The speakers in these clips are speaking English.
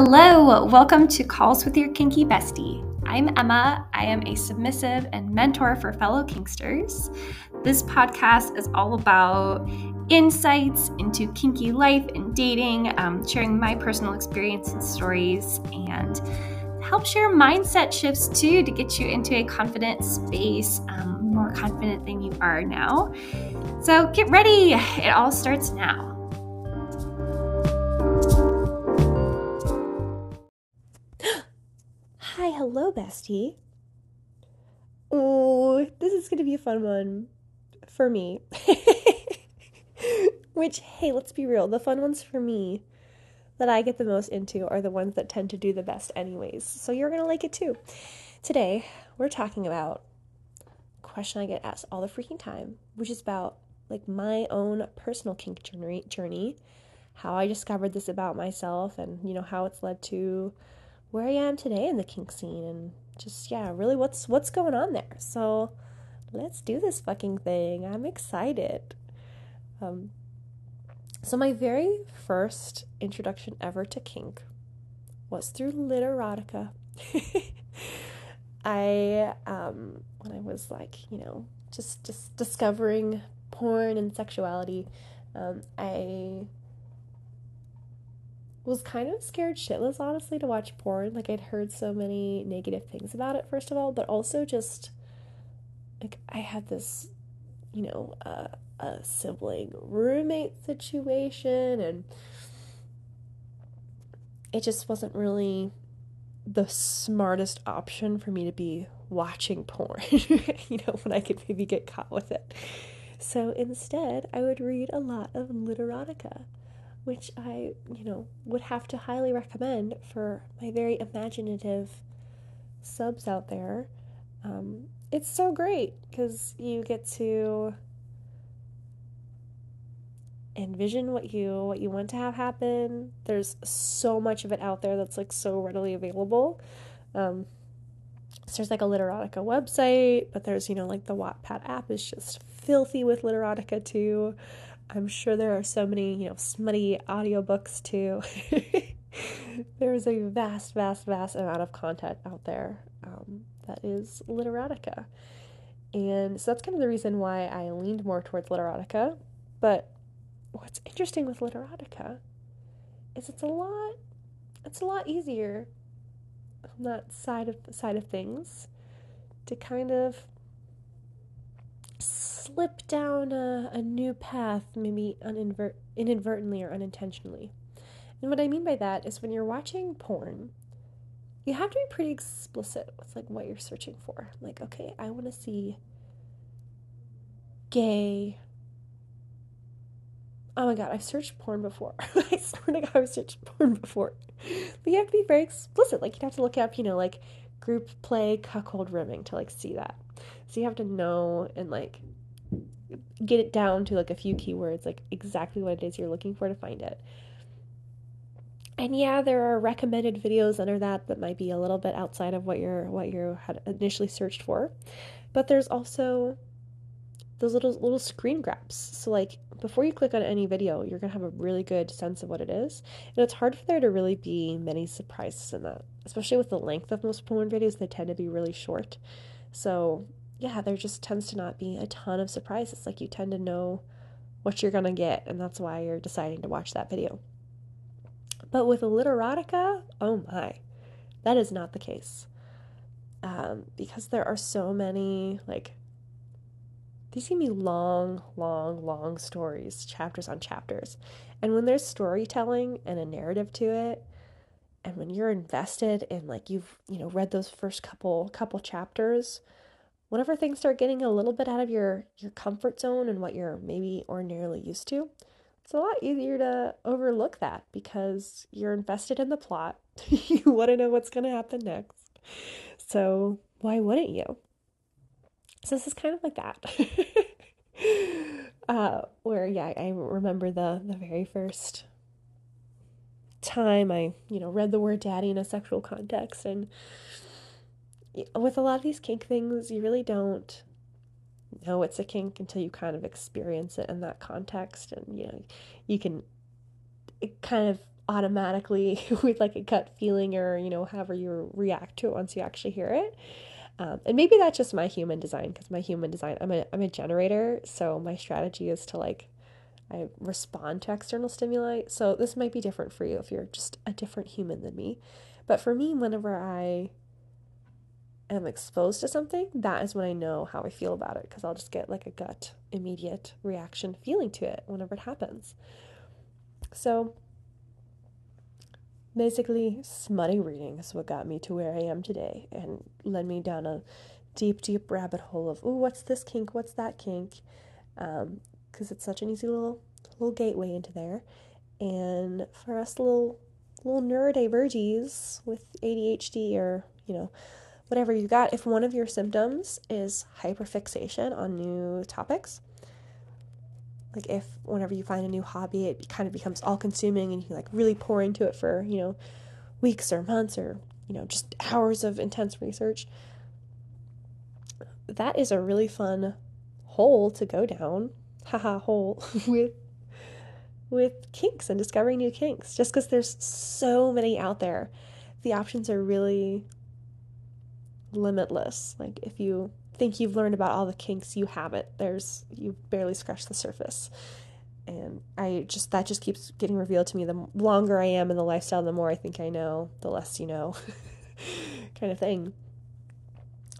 Hello, welcome to Calls with Your Kinky Bestie. I'm Emma. I am a submissive and mentor for fellow Kinksters. This podcast is all about insights into kinky life and dating, um, sharing my personal experience and stories, and help share mindset shifts too to get you into a confident space, um, more confident than you are now. So get ready, it all starts now. Hello, bestie. Oh, this is going to be a fun one for me. Which, hey, let's be real, the fun ones for me that I get the most into are the ones that tend to do the best, anyways. So you're going to like it too. Today, we're talking about a question I get asked all the freaking time, which is about like my own personal kink journey, journey how I discovered this about myself, and you know, how it's led to where I am today in the kink scene and just yeah, really what's what's going on there. So let's do this fucking thing. I'm excited. Um so my very first introduction ever to kink was through literotica. I um when I was like, you know, just just discovering porn and sexuality, um, I was kind of scared shitless, honestly, to watch porn. Like, I'd heard so many negative things about it, first of all, but also just like I had this, you know, uh, a sibling roommate situation, and it just wasn't really the smartest option for me to be watching porn, you know, when I could maybe get caught with it. So instead, I would read a lot of literotica which I, you know, would have to highly recommend for my very imaginative subs out there. Um, it's so great because you get to envision what you what you want to have happen. There's so much of it out there that's like so readily available. Um, so there's like a Literotica website, but there's you know like the Wattpad app is just filthy with Literotica too. I'm sure there are so many, you know, smutty audiobooks too. There's a vast, vast, vast amount of content out there um, that is literotica. And so that's kind of the reason why I leaned more towards literotica. But what's interesting with literotica is it's a lot it's a lot easier on that side of side of things to kind of slip down a, a new path, maybe uninvert- inadvertently or unintentionally. And what I mean by that is when you're watching porn, you have to be pretty explicit with like what you're searching for. Like, okay, I want to see gay. Oh my god, I've searched porn before. I swear to God, I've searched porn before. But you have to be very explicit. Like, you'd have to look up, you know, like group play cuckold rimming to like see that. So you have to know and like get it down to like a few keywords, like exactly what it is you're looking for to find it. And yeah, there are recommended videos under that that might be a little bit outside of what you're what you had initially searched for. But there's also those little little screen grabs. So like before you click on any video, you're gonna have a really good sense of what it is. And it's hard for there to really be many surprises in that. Especially with the length of most porn videos, they tend to be really short. So yeah, there just tends to not be a ton of surprises. Like you tend to know what you're gonna get, and that's why you're deciding to watch that video. But with literotica, oh my, that is not the case. Um, because there are so many, like, these can be long, long, long stories, chapters on chapters. And when there's storytelling and a narrative to it, and when you're invested in like you've, you know, read those first couple couple chapters, whenever things start getting a little bit out of your your comfort zone and what you're maybe ordinarily used to it's a lot easier to overlook that because you're invested in the plot. You want to know what's going to happen next. So why wouldn't you? So this is kind of like that. Uh, where yeah i remember the the very first time i you know read the word daddy in a sexual context and with a lot of these kink things, you really don't know it's a kink until you kind of experience it in that context. And, you know, you can kind of automatically with like a gut feeling or, you know, however you react to it once you actually hear it. Um, and maybe that's just my human design because my human design, I'm a, I'm a generator. So my strategy is to like, I respond to external stimuli. So this might be different for you if you're just a different human than me. But for me, whenever I am exposed to something, that is when I know how I feel about it because I'll just get like a gut immediate reaction feeling to it whenever it happens. So basically, smutty reading is what got me to where I am today and led me down a deep, deep rabbit hole of, oh, what's this kink? What's that kink? Because um, it's such an easy little little gateway into there. And for us little little neurodiverges with ADHD or, you know, whatever you got, if one of your symptoms is hyperfixation on new topics, like if whenever you find a new hobby, it kind of becomes all consuming and you like really pour into it for, you know, weeks or months or, you know, just hours of intense research, that is a really fun hole to go down, haha, hole. With with kinks and discovering new kinks. Just because there's so many out there. The options are really limitless. Like if you think you've learned about all the kinks, you haven't. There's you've barely scratched the surface. And I just that just keeps getting revealed to me. The longer I am in the lifestyle, the more I think I know, the less you know, kind of thing.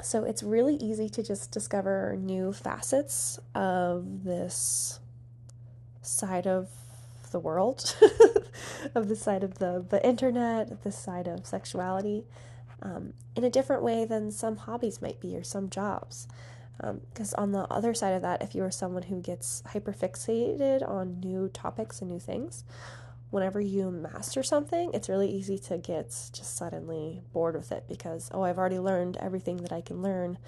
So it's really easy to just discover new facets of this side of the world, of the side of the the internet, this side of sexuality um, in a different way than some hobbies might be or some jobs. Because um, on the other side of that, if you are someone who gets hyperfixated on new topics and new things, whenever you master something, it's really easy to get just suddenly bored with it because, oh, I've already learned everything that I can learn.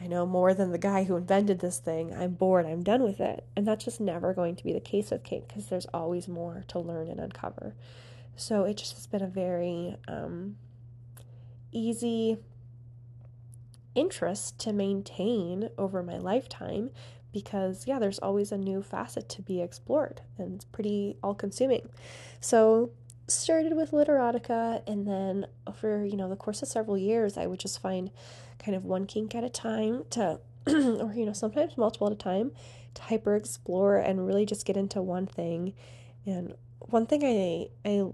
I know more than the guy who invented this thing. I'm bored. I'm done with it. And that's just never going to be the case with kink because there's always more to learn and uncover. So it just has been a very um, easy interest to maintain over my lifetime because yeah there's always a new facet to be explored and it's pretty all consuming so started with literotica and then over you know the course of several years i would just find kind of one kink at a time to or you know sometimes multiple at a time to hyper explore and really just get into one thing. And one thing i i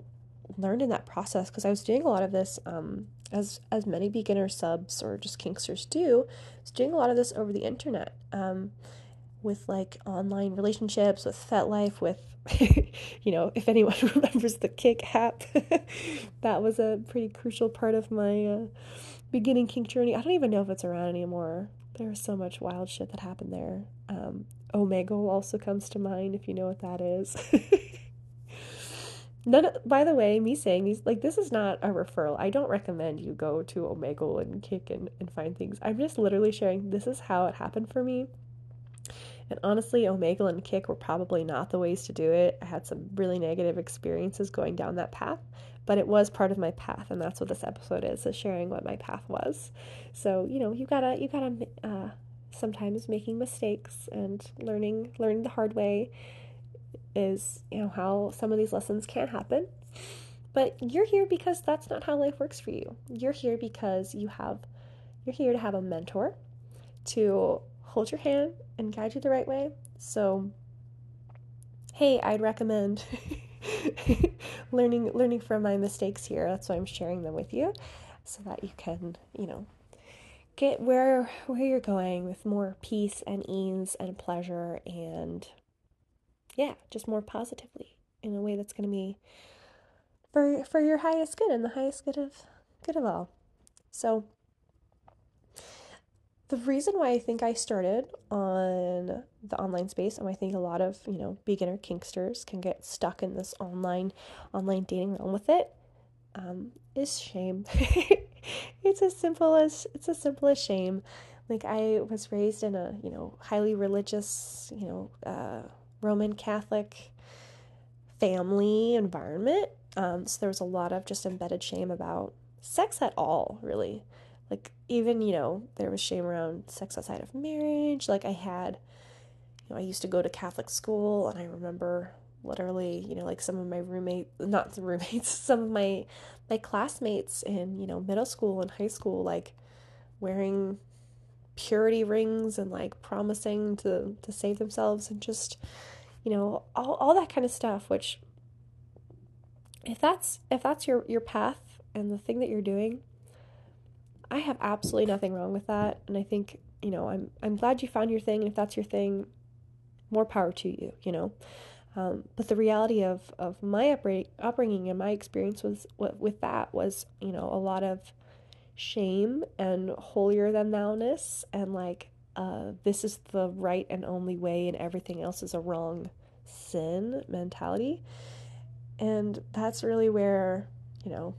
learned in that process because i was doing a lot of this um, as as many beginner subs or just kinksters do, is doing a lot of this over the internet. Um, with like online relationships, with FetLife, with you know, if anyone remembers the Kik app, that was a pretty crucial part of my uh, beginning kink journey. I don't even know if it's around anymore. There was so much wild shit that happened there. Um, Omegle also comes to mind if you know what that is. None. By the way, me saying these like this is not a referral. I don't recommend you go to Omegle and Kik and, and find things. I'm just literally sharing this is how it happened for me. And honestly, Omegle and Kik were probably not the ways to do it. I had some really negative experiences going down that path, but it was part of my path, and that's what this episode is: is sharing what my path was. So you know, you gotta you gotta uh, sometimes making mistakes and learning learning the hard way is, you know, how some of these lessons can happen. But you're here because that's not how life works for you. You're here because you have you're here to have a mentor to hold your hand and guide you the right way. So hey, I'd recommend learning learning from my mistakes here. That's why I'm sharing them with you so that you can, you know, get where where you're going with more peace and ease and pleasure and yeah, just more positively in a way that's going to be for for your highest good and the highest good of good of all. So the reason why I think I started on the online space and I think a lot of, you know, beginner kinksters can get stuck in this online online dating realm with it um, is shame. it's as simple as it's as simple as shame. Like I was raised in a, you know, highly religious, you know, uh, Roman Catholic family environment. Um, so there was a lot of just embedded shame about sex at all, really. Like, even, you know, there was shame around sex outside of marriage. Like, I had, you know, I used to go to Catholic school, and I remember literally, you know, like some of my roommates, not the roommates, some of my my classmates in, you know, middle school and high school like wearing purity rings and like promising to to save themselves and just you know, all all that kind of stuff which if that's if that's your your path and the thing that you're doing, I have absolutely nothing wrong with that and I think, you know, I'm I'm glad you found your thing and if that's your thing, more power to you, you know. Um, but the reality of, of my upbringing, and my experience was with that was, you know, a lot of shame and holier than thou-ness and like uh, this is the right and only way and everything else is a wrong sin mentality. And that's really where, you know,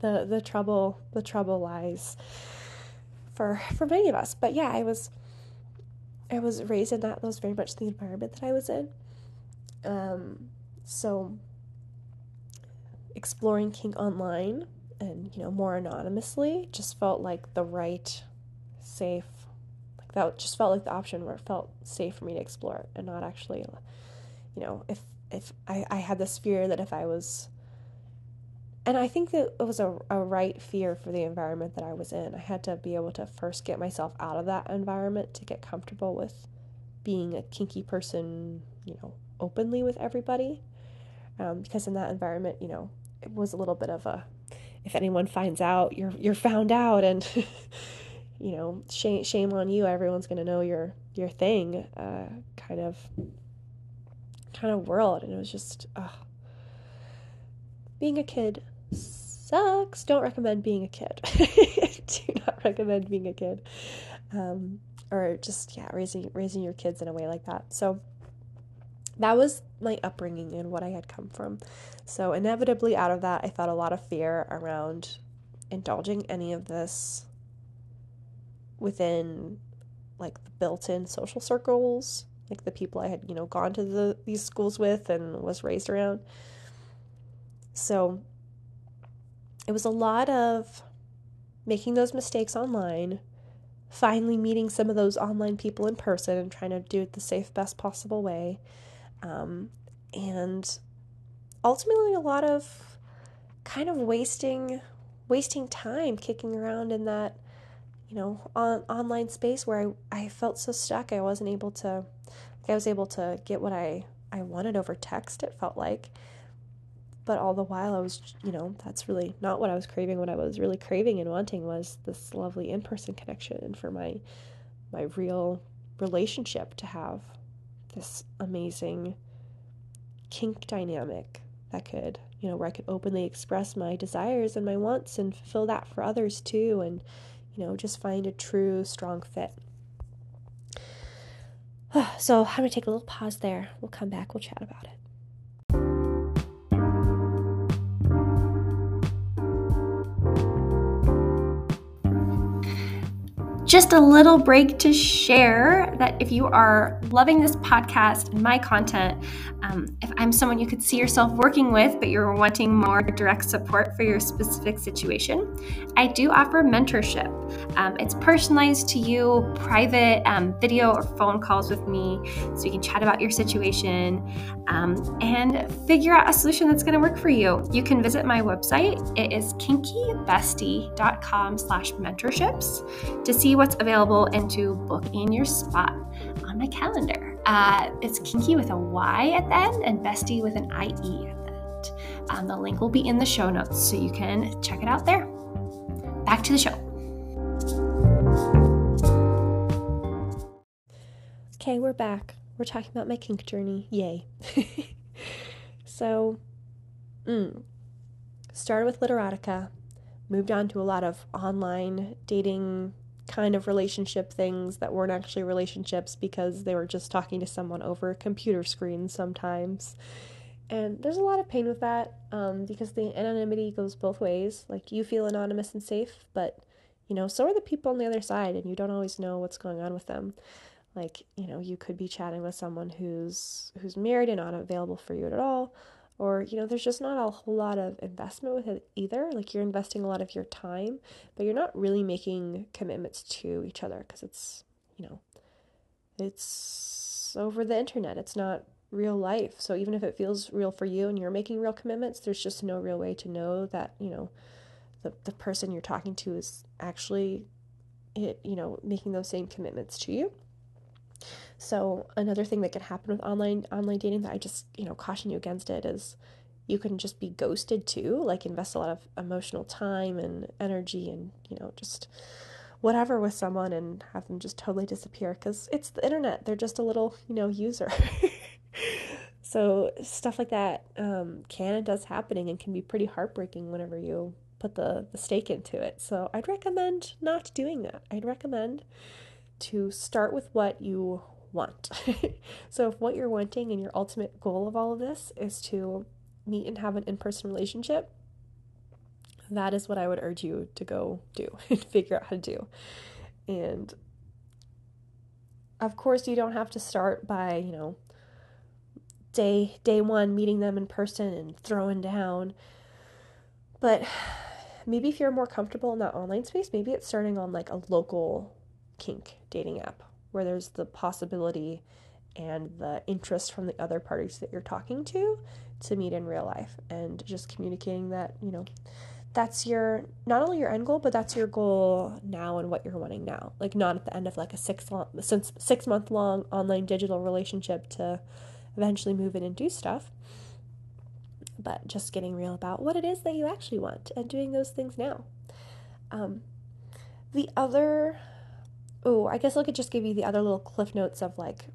the the trouble the trouble lies for for many of us. But yeah, I was I was raised in that. That was very much the environment that I was in. Um, so exploring kink online and you know more anonymously just felt like the right, safe, like that just felt like the option where it felt safe for me to explore and not actually, you know, if if I I had this fear that if I was and I think that it was a, a right fear for the environment that I was in. I had to be able to first get myself out of that environment to get comfortable with being a kinky person, you know, openly with everybody. Um, because in that environment, you know, it was a little bit of a if anyone finds out, you're you're found out, and you know, shame shame on you. Everyone's gonna know your your thing, uh, kind of kind of world, and it was just being a kid sucks. Don't recommend being a kid. Do not recommend being a kid. Um, or just yeah, raising raising your kids in a way like that. So that was my upbringing and what I had come from. So inevitably out of that I felt a lot of fear around indulging any of this within like the built-in social circles, like the people I had, you know, gone to the these schools with and was raised around. So it was a lot of making those mistakes online, finally meeting some of those online people in person and trying to do it the safe, best possible way. Um, and ultimately, a lot of kind of wasting wasting time kicking around in that you know on online space where I, I felt so stuck. I wasn't able to like i was able to get what i i wanted over text it felt like. But all the while I was, you know, that's really not what I was craving. What I was really craving and wanting was this lovely in-person connection and for my my real relationship to have this amazing kink dynamic that could, you know, where I could openly express my desires and my wants and fulfill that for others too and you know, just find a true strong fit. So, I'm going to take a little pause there. We'll come back, we'll chat about it. Just a little break to share that if you are loving this podcast and my content, um, if I'm someone you could see yourself working with, but you're wanting more direct support for your specific situation, I do offer mentorship. Um, it's personalized to you, private um, video or phone calls with me, so you can chat about your situation um, and figure out a solution that's going to work for you. You can visit my website. It is kinkybestie.com slash mentorships to see what's available and to book in your spot on my calendar. Uh, it's kinky with a Y at the end and bestie with an IE at the end. Um, the link will be in the show notes so you can check it out there. Back to the show. Okay, we're back. We're talking about my kink journey. Yay. so, mm, started with Literotica, moved on to a lot of online dating kind of relationship things that weren't actually relationships because they were just talking to someone over a computer screen sometimes. And there's a lot of pain with that um, because the anonymity goes both ways. Like you feel anonymous and safe, but you know, so are the people on the other side, and you don't always know what's going on with them. Like you know, you could be chatting with someone who's who's married and not available for you at all, or you know there's just not a whole lot of investment with it either like you're investing a lot of your time but you're not really making commitments to each other because it's you know it's over the internet it's not real life. So even if it feels real for you and you're making real commitments, there's just no real way to know that, you know, the, the person you're talking to is actually it, you know, making those same commitments to you. So another thing that can happen with online online dating that I just, you know, caution you against it is you can just be ghosted too, like invest a lot of emotional time and energy and, you know, just whatever with someone and have them just totally disappear because it's the internet. They're just a little, you know, user. so stuff like that um, can and does happening and can be pretty heartbreaking whenever you put the, the stake into it. So I'd recommend not doing that. I'd recommend to start with what you want. so if what you're wanting and your ultimate goal of all of this is to meet and have an in-person relationship, that is what I would urge you to go do and figure out how to do. And of course, you don't have to start by, you know, day day 1 meeting them in person and throwing down. But maybe if you're more comfortable in that online space, maybe it's starting on like a local kink dating app where there's the possibility and the interest from the other parties that you're talking to to meet in real life and just communicating that, you know, that's your not only your end goal, but that's your goal now and what you're wanting now. Like not at the end of like a six long since six month long online digital relationship to eventually move in and do stuff. But just getting real about what it is that you actually want and doing those things now. Um, the other oh, I guess I could just give you the other little cliff notes of like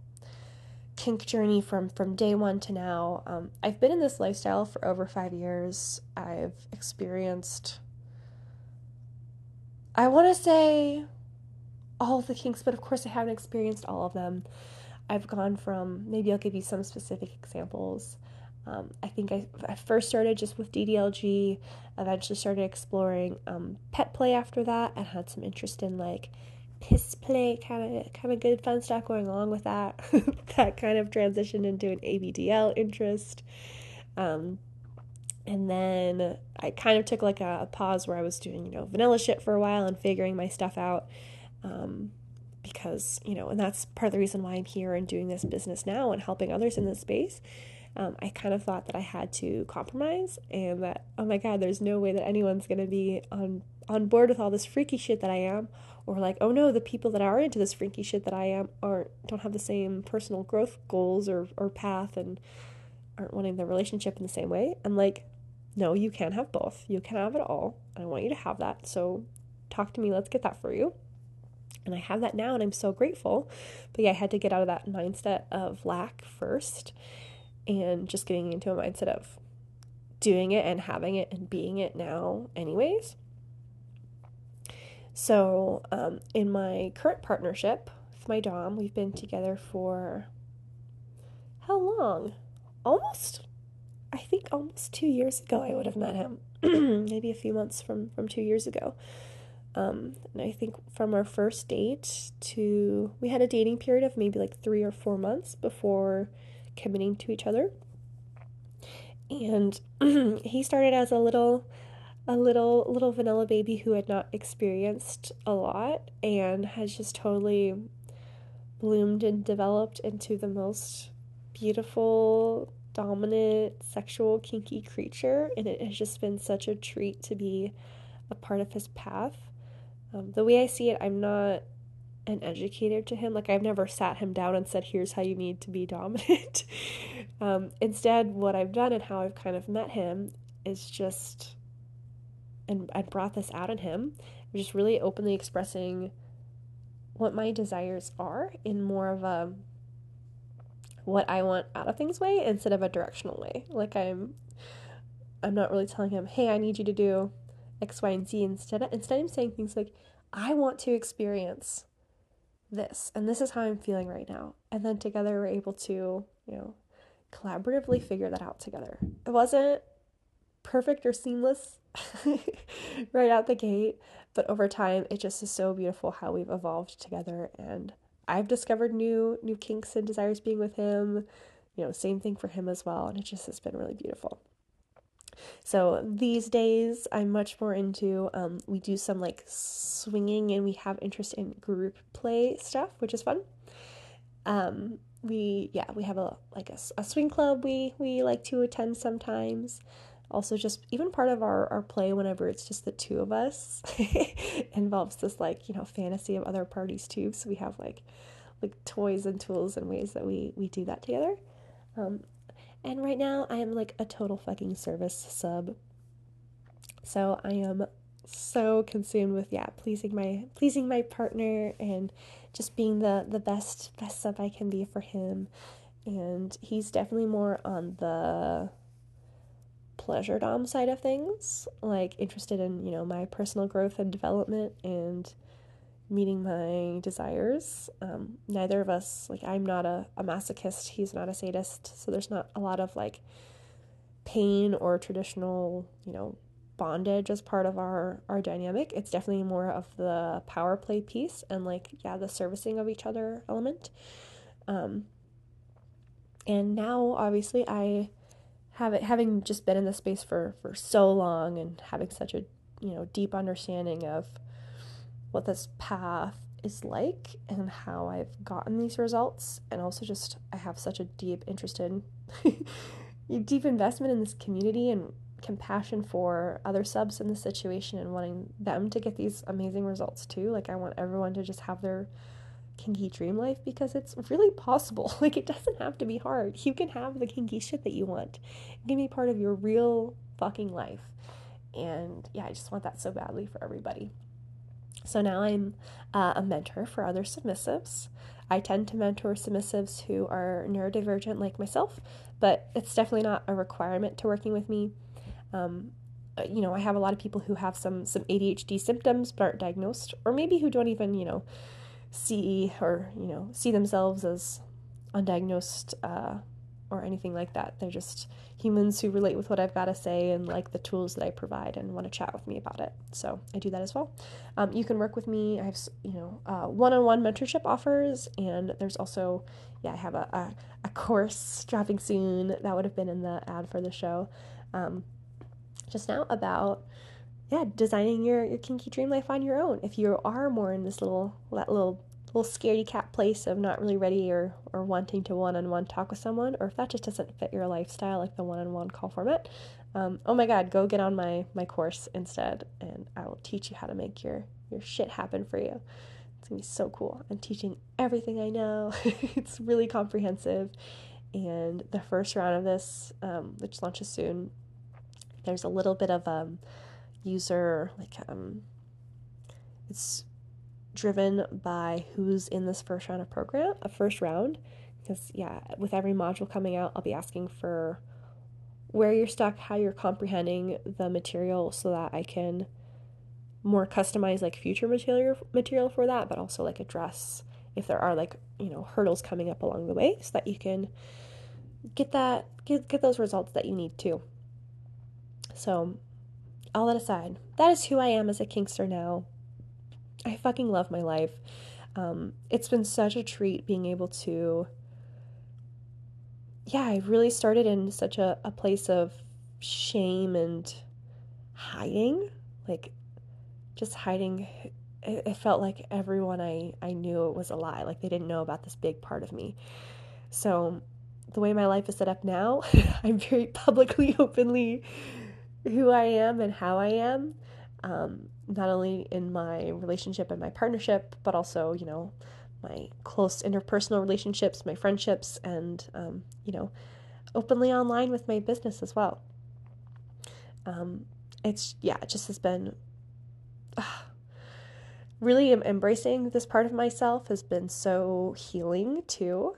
kink journey from from day one to now. Um, I've been in this lifestyle for over five years. I've experienced, I want to say, all of the kinks, but of course I haven't experienced all of them. I've gone from maybe I'll give you some specific examples. Um, I think I, I first started just with DDLG, eventually started exploring um, pet play after that, and had some interest in like piss play kind of kind of good fun stuff going along with that. That kind of transitioned into an abdl interest. Um, and then i kind of took like a, a, pause where i was doing you know vanilla shit for a while and figuring my stuff out um, because you know and that's part of the reason why i'm here and doing this business now and helping others in this space. Um, I kind of thought that I had to compromise and that, oh my God, there's no way that anyone's going to be on, on board with all this freaky shit that I am or like oh no the people that are into this freaky shit that i am aren't don't have the same personal growth goals or, or path and aren't wanting the relationship in the same way and like no you can have both. You can have it all. I want you to have that. So talk to me. Let's get that for you. And i have that now and i'm so grateful. But yeah i had to get out of that mindset of lack first and just getting into a mindset of doing it and having it and being it now anyways so, um, in my current partnership with my Dom, we've been together for how long? Almost, I think almost two years ago, I would have met him. Maybe a few months from, from two years ago. Um, and I think from our first date to we had a dating period of maybe like three or four months before committing to each other. And he started as a little a little little vanilla baby who had not experienced a lot and has just totally bloomed and developed into the most beautiful dominant sexual kinky creature. And it has just been such a treat to be a part of his path. Um, the way i see it i'm not an educator to him. Like i've never sat him down and said here's how you need to be dominant. Um, instead what i've done and how i've kind of met him is just and I brought this out in him, just really openly expressing what my desires are in more of a what I want out of things way instead of a directional way. Like I'm I'm not really telling him, "Hey, I need you to do X, Y, and Z." Instead, instead I'm saying things like, "I want to experience this, and this is how I'm feeling right now." And then together we're able to, you know, collaboratively figure that out together. It wasn't perfect or seamless right out the gate. But over time, it just is so beautiful how we've evolved together. And I've discovered new new kinks and desires being with him. You know, same thing for him as well. And it just has been really beautiful. So these days, I'm much more into. Um, we do some like swinging, and we have interest in group play stuff, which is fun. Um, we yeah we have a like a, a swing club we we like to attend sometimes also just even part of our, our play whenever it's just the two of us involves this like you know fantasy of other parties too. So we have like like toys and tools and ways that we we do that together. Um, and right now i am like a total fucking service sub. So i am so consumed with yeah pleasing my pleasing my partner and just being the the best best sub I can be for him. And he's definitely more on the pleasure dom side of things like interested in you know my personal growth and development and meeting my desires um, neither of us like i'm not a, a masochist he's not a sadist so there's not a lot of like pain or traditional you know bondage as part of our our dynamic. It's definitely more of the power play piece and like yeah, the servicing of each other element. Um, and now obviously I have it having just been in this space for for so long and having such a you know deep understanding of what this path is like and how I've gotten these results and also just I have such a deep interest in deep investment in this community and compassion for other subs in the situation and wanting them to get these amazing results too. Like I want everyone to just have their kinky dream life because it's really possible. Like it doesn't have to be hard. You can have the kinky shit that you want. It can be part of your real fucking life. And yeah, I just want that so badly for everybody. So now I'm uh, a mentor for other submissives. I tend to mentor submissives who are neurodivergent like myself, but it's definitely not a requirement to working with me. Um, uh, you know, I have a lot of people who have some some ADHD symptoms but aren't diagnosed, or maybe who don't even you know see or you know see themselves as undiagnosed uh, or anything like that. They're just humans who relate with what I've got to say and like the tools that I provide and want to chat with me about it. So I do that as well. Um, you can work with me. I have you know uh, one-on-one mentorship offers, and there's also yeah I have a, a, a course dropping soon that would have been in the ad for the show. Um, just now about yeah designing your your kinky dream life on your own if you are more in this little that little little scaredy cat place of not really ready or or wanting to one-on-one talk with someone or if that just doesn't fit your lifestyle like the one-on-one call format um, oh my god go get on my my course instead and i will teach you how to make your your shit happen for you. It's gonna be so cool. I'm teaching everything i know. It's really comprehensive. And the first round of this um, which launches soon there's a little bit of um user like um it's driven by who's in this first round of program a first round. Because yeah with every module coming out i'll be asking for where you're stuck how you're comprehending the material so that i can more customize like future material material for that but also like address if there are like you know hurdles coming up along the way so that you can get that get, get those results that you need to. So, all that aside, that is who I am as a Kinkster now. I fucking love my life. Um, it's been such a treat being able to. Yeah, I really started in such a, a place of shame and hiding. Like, just hiding. It, it felt like everyone I, I knew it was a lie. Like, they didn't know about this big part of me. So, the way my life is set up now, I'm very publicly, openly who I am and how I am, um, not only in my relationship and my partnership, but also, you know, my close interpersonal relationships, my friendships, and, um, you know, openly online with my business as well. Um, it's, yeah, it just has been uh, really embracing this part of myself has been so healing too.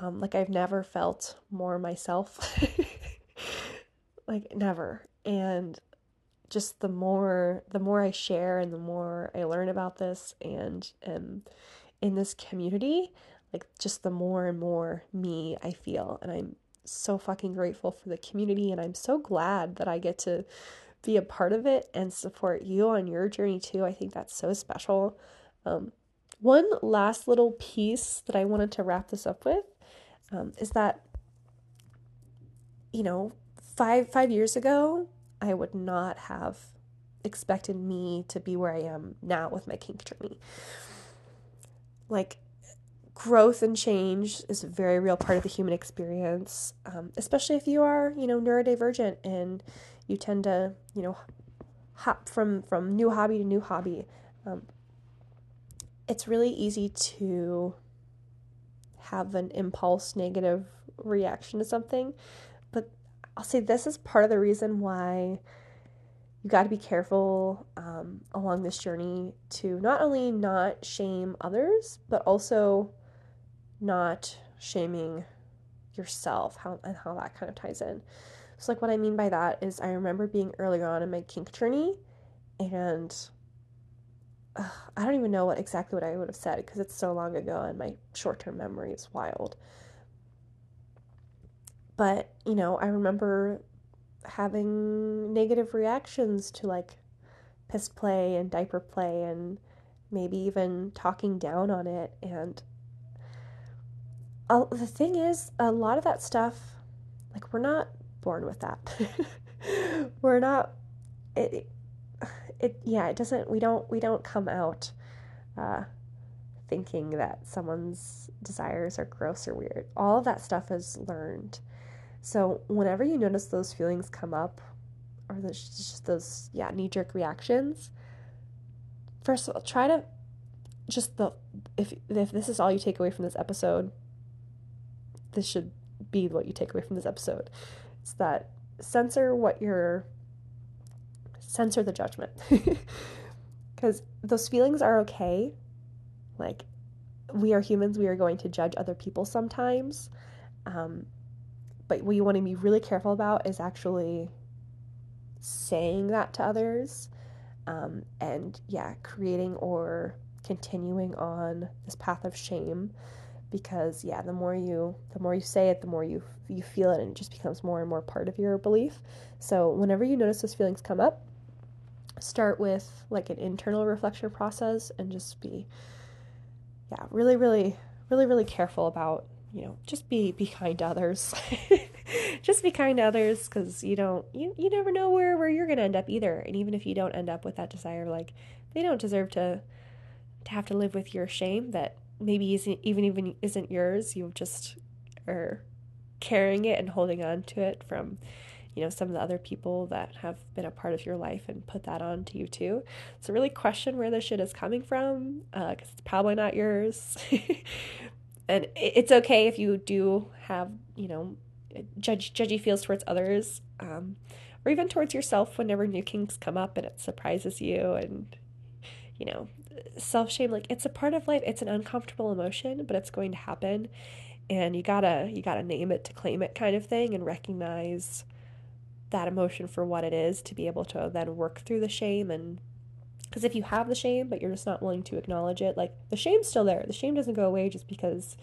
Um, like I've never felt more myself. like never and just the more the more I share and the more I learn about this and am in this community, like just the more and more me I feel and I'm so fucking grateful for the community and I'm so glad that I get to be a part of it and support you on your journey too. I think that's so special. Um, one last little piece that I wanted to wrap this up with um, is that you know five five years ago I would not have expected me to be where I am now with my kink journey. Like growth and change is a very real part of the human experience, um, especially if you are, you know, neurodivergent and you tend to, you know, hop from from new hobby to new hobby. Um, it's really easy to have an impulse negative reaction to something, I'll say this is part of the reason why you got to be careful um, along this journey to not only not shame others, but also not shaming yourself how and how that kind of ties in. So like what I mean by that is I remember being earlier on in my kink journey and uh, I don't even know what exactly what I would have said because it's so long ago and my short-term memory is wild. But, you know, I remember having negative reactions to like piss play and diaper play and maybe even talking down on it and uh, the thing is, a lot of that stuff, like we're not born with that. we're not. It, it, yeah, it doesn't. We don't. We don't come out, uh, thinking that someone's desires are gross or weird. All of that stuff is learned. So whenever you notice those feelings come up, or there's just those yeah knee jerk reactions, first of all, try to just the if if this is all you take away from this episode this should be what you take away from this episode. It's that censor what you're censor the judgment. Cuz those feelings are okay. Like we are humans, we are going to judge other people sometimes. Um, but what you want to be really careful about is actually saying that to others um, and yeah creating or continuing on this path of shame because yeah the more you the more you say it the more you you feel it and it just becomes more and more part of your belief. So whenever you notice those feelings come up start with like an internal reflection process and just be yeah really really really really careful about you know just be be kind to others. Just be kind to others because you don't you, you never know where where you're gonna end up either. And even if you don't end up with that desire like they don't deserve to to have to live with your shame that maybe isn't even even isn't yours. You just are carrying it and holding on to it from you know some of the other people that have been a part of your life and put that on to you too. So really question where this shit is coming from because uh, it's probably not yours and it's okay if you do have you know judge judgy feels towards others um, or even towards yourself whenever new kinks come up and it surprises you and you know self shame like it's a part of life. It's an uncomfortable emotion but it's going to happen. And you gotta you gotta name it to claim it kind of thing and recognize that emotion for what it is to be able to then work through the shame and because if you have the shame but you're just not willing to acknowledge it like the shame's still there. The shame doesn't go away just because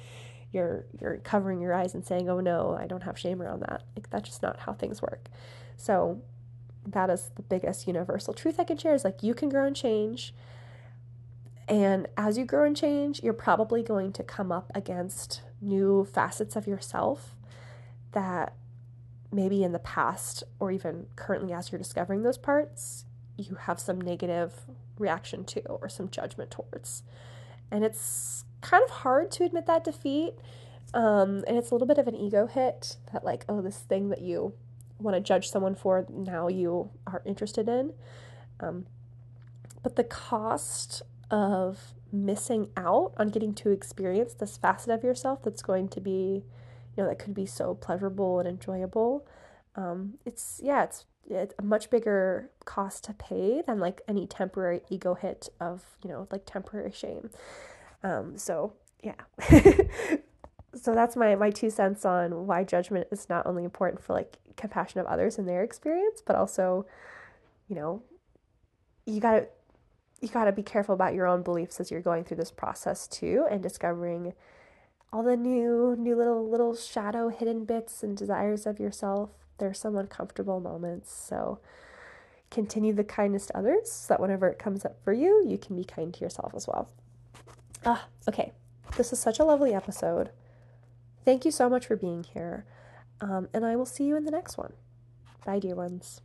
you're you're covering your eyes and saying oh no i don't have shame around that. Like that's just not how things work. So that is the biggest universal truth i can share is like you can grow and change and as you grow and change, you're probably going to come up against new facets of yourself that maybe in the past or even currently as you're discovering those parts, you have some negative reaction to or some judgment towards. And it's kind of hard to admit that defeat. Um, and it's a little bit of an ego hit that, like, oh, this thing that you want to judge someone for now you are interested in. Um, but the cost of missing out on getting to experience this facet of yourself that's going to be, you know, that could be so pleasurable and enjoyable. Um, it's yeah, it's it's a much bigger cost to pay than like any temporary ego hit of you know like temporary shame. Um, so yeah. so that's my my two cents on why judgment is not only important for like compassion of others and their experience, but also, you know, you got to you got to be careful about your own beliefs as you're going through this process too and discovering all the new new little little shadow hidden bits and desires of yourself there's some uncomfortable moments so continue the kindness to others so that whenever it comes up for you you can be kind to yourself as well. Ah okay. This is such a lovely episode. Thank you so much for being here. Um, and i will see you in the next one. Bye dear ones.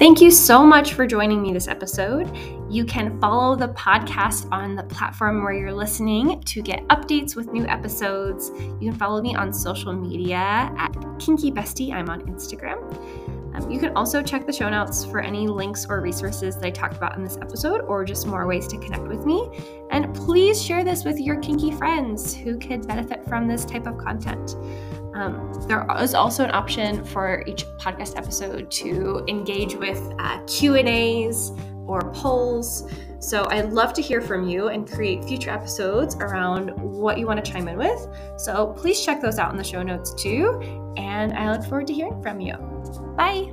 Thank you so much for joining me this episode. You can follow the podcast on the platform where you're listening to get updates with new episodes. You can follow me on social media at Kinky Bestie. I'm on Instagram. Um, you can also check the show notes for any links or resources that I talked about in this episode or just more ways to connect with me. And please share this with your kinky friends who could benefit from this type of content. Um, there is also an option for each podcast episode to engage with uh, Q and A's or polls. So I'd love to hear from you and create future episodes around what you want to chime in with. So please check those out in the show notes too. And I look forward to hearing from you. Bye.